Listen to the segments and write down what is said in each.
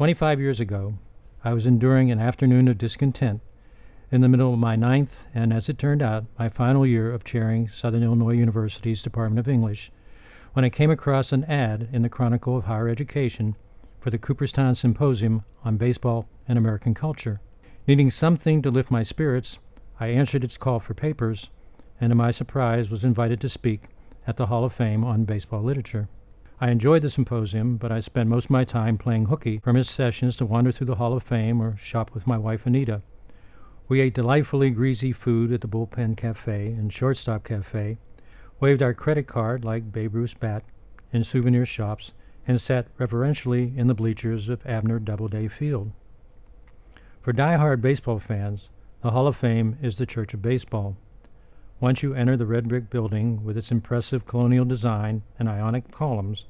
25 years ago, I was enduring an afternoon of discontent in the middle of my ninth and, as it turned out, my final year of chairing Southern Illinois University's Department of English when I came across an ad in the Chronicle of Higher Education for the Cooperstown Symposium on Baseball and American Culture. Needing something to lift my spirits, I answered its call for papers, and to my surprise was invited to speak at the Hall of Fame on baseball literature. I enjoyed the symposium, but I spent most of my time playing hooky from its sessions to wander through the Hall of Fame or shop with my wife Anita. We ate delightfully greasy food at the Bullpen Cafe and Shortstop Cafe, waved our credit card like Babe Ruth's bat in souvenir shops, and sat reverentially in the bleachers of Abner Doubleday Field. For die-hard baseball fans, the Hall of Fame is the Church of Baseball. Once you enter the red brick building with its impressive colonial design and ionic columns,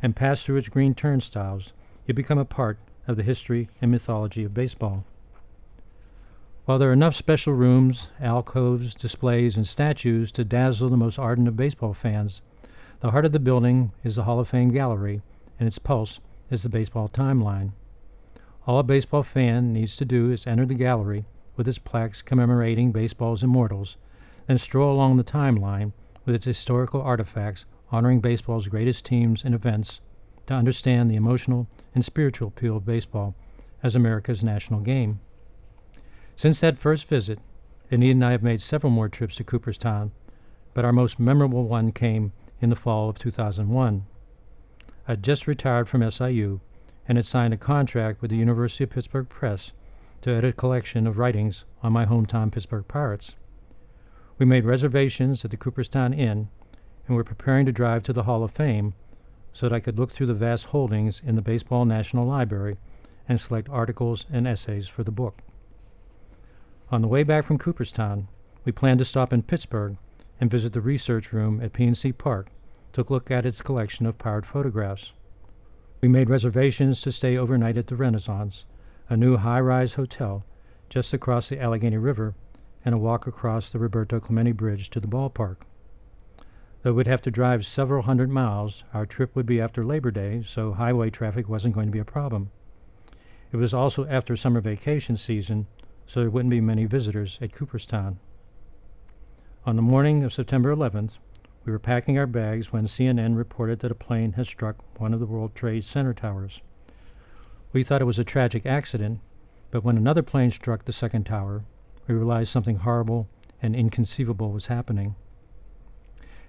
and pass through its green turnstiles, you become a part of the history and mythology of baseball. While there are enough special rooms, alcoves, displays, and statues to dazzle the most ardent of baseball fans, the heart of the building is the Hall of Fame Gallery, and its pulse is the baseball timeline. All a baseball fan needs to do is enter the gallery with its plaques commemorating baseball's immortals, then stroll along the timeline with its historical artifacts honoring baseball's greatest teams and events to understand the emotional and spiritual appeal of baseball as America's national game. Since that first visit, Anita and I have made several more trips to Cooperstown, but our most memorable one came in the fall of 2001. I had just retired from SIU and had signed a contract with the University of Pittsburgh Press to edit a collection of writings on my hometown Pittsburgh Pirates. We made reservations at the Cooperstown Inn and were preparing to drive to the Hall of Fame so that I could look through the vast holdings in the Baseball National Library and select articles and essays for the book. On the way back from Cooperstown, we planned to stop in Pittsburgh and visit the research room at PNC Park to look at its collection of pirate photographs. We made reservations to stay overnight at the Renaissance, a new high rise hotel just across the Allegheny River, and a walk across the Roberto Clemente Bridge to the ballpark. Though we'd have to drive several hundred miles, our trip would be after Labor Day, so highway traffic wasn't going to be a problem. It was also after summer vacation season, so there wouldn't be many visitors at Cooperstown. On the morning of September 11th, we were packing our bags when CNN reported that a plane had struck one of the World Trade Center towers. We thought it was a tragic accident, but when another plane struck the second tower, we realized something horrible and inconceivable was happening.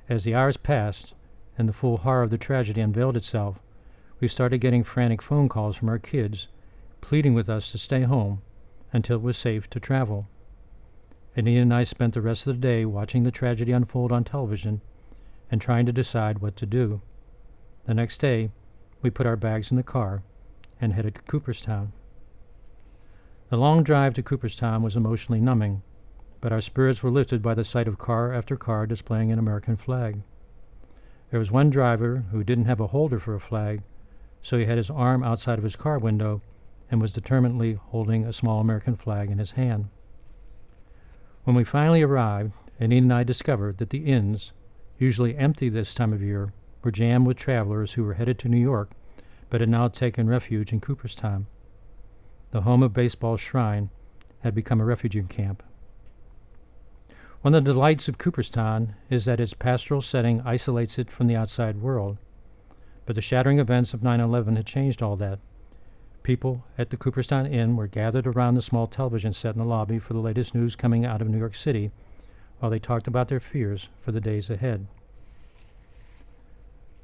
As the hours passed and the full horror of the tragedy unveiled itself, we started getting frantic phone calls from our kids, pleading with us to stay home until it was safe to travel. Anita and I spent the rest of the day watching the tragedy unfold on television and trying to decide what to do. The next day, we put our bags in the car and headed to Cooperstown. The long drive to Cooperstown was emotionally numbing, but our spirits were lifted by the sight of car after car displaying an American flag. There was one driver who didn't have a holder for a flag, so he had his arm outside of his car window and was determinedly holding a small American flag in his hand. When we finally arrived, Anita and I discovered that the inns, usually empty this time of year, were jammed with travelers who were headed to New York but had now taken refuge in Cooperstown. The home of baseball's shrine had become a refugee camp. One of the delights of Cooperstown is that its pastoral setting isolates it from the outside world. But the shattering events of 9 11 had changed all that. People at the Cooperstown Inn were gathered around the small television set in the lobby for the latest news coming out of New York City while they talked about their fears for the days ahead.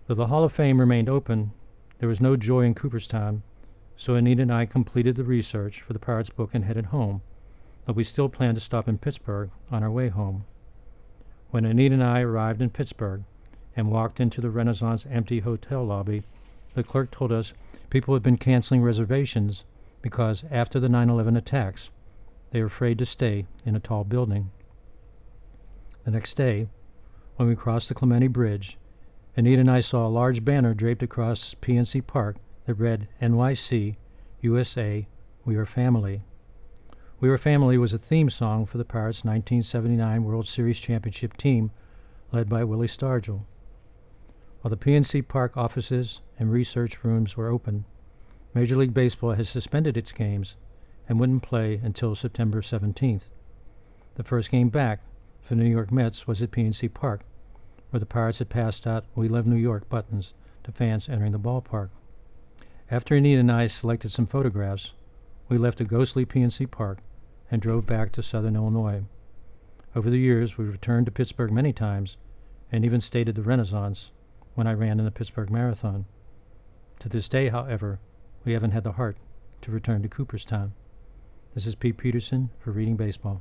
Though the Hall of Fame remained open, there was no joy in Cooperstown, so Anita and I completed the research for the Pirates book and headed home, but we still planned to stop in Pittsburgh on our way home. When Anita and I arrived in Pittsburgh and walked into the Renaissance empty hotel lobby, the clerk told us people had been canceling reservations because after the 9 11 attacks, they were afraid to stay in a tall building. The next day, when we crossed the Clemente Bridge, Anita and I saw a large banner draped across PNC Park that read NYC, USA, We Are Family. We Are Family was a theme song for the Pirates' 1979 World Series championship team, led by Willie Stargell. While the PNC Park offices and research rooms were open, Major League Baseball has suspended its games and wouldn't play until September 17th. The first game back for the New York Mets was at PNC Park, where the Pirates had passed out We Love New York buttons to fans entering the ballpark. After Anita and I selected some photographs, we left the ghostly PNC Park and drove back to southern Illinois. Over the years, we returned to Pittsburgh many times and even stayed at the Renaissance when I ran in the Pittsburgh Marathon. To this day, however, we haven't had the heart to return to Cooperstown. This is Pete Peterson for Reading Baseball.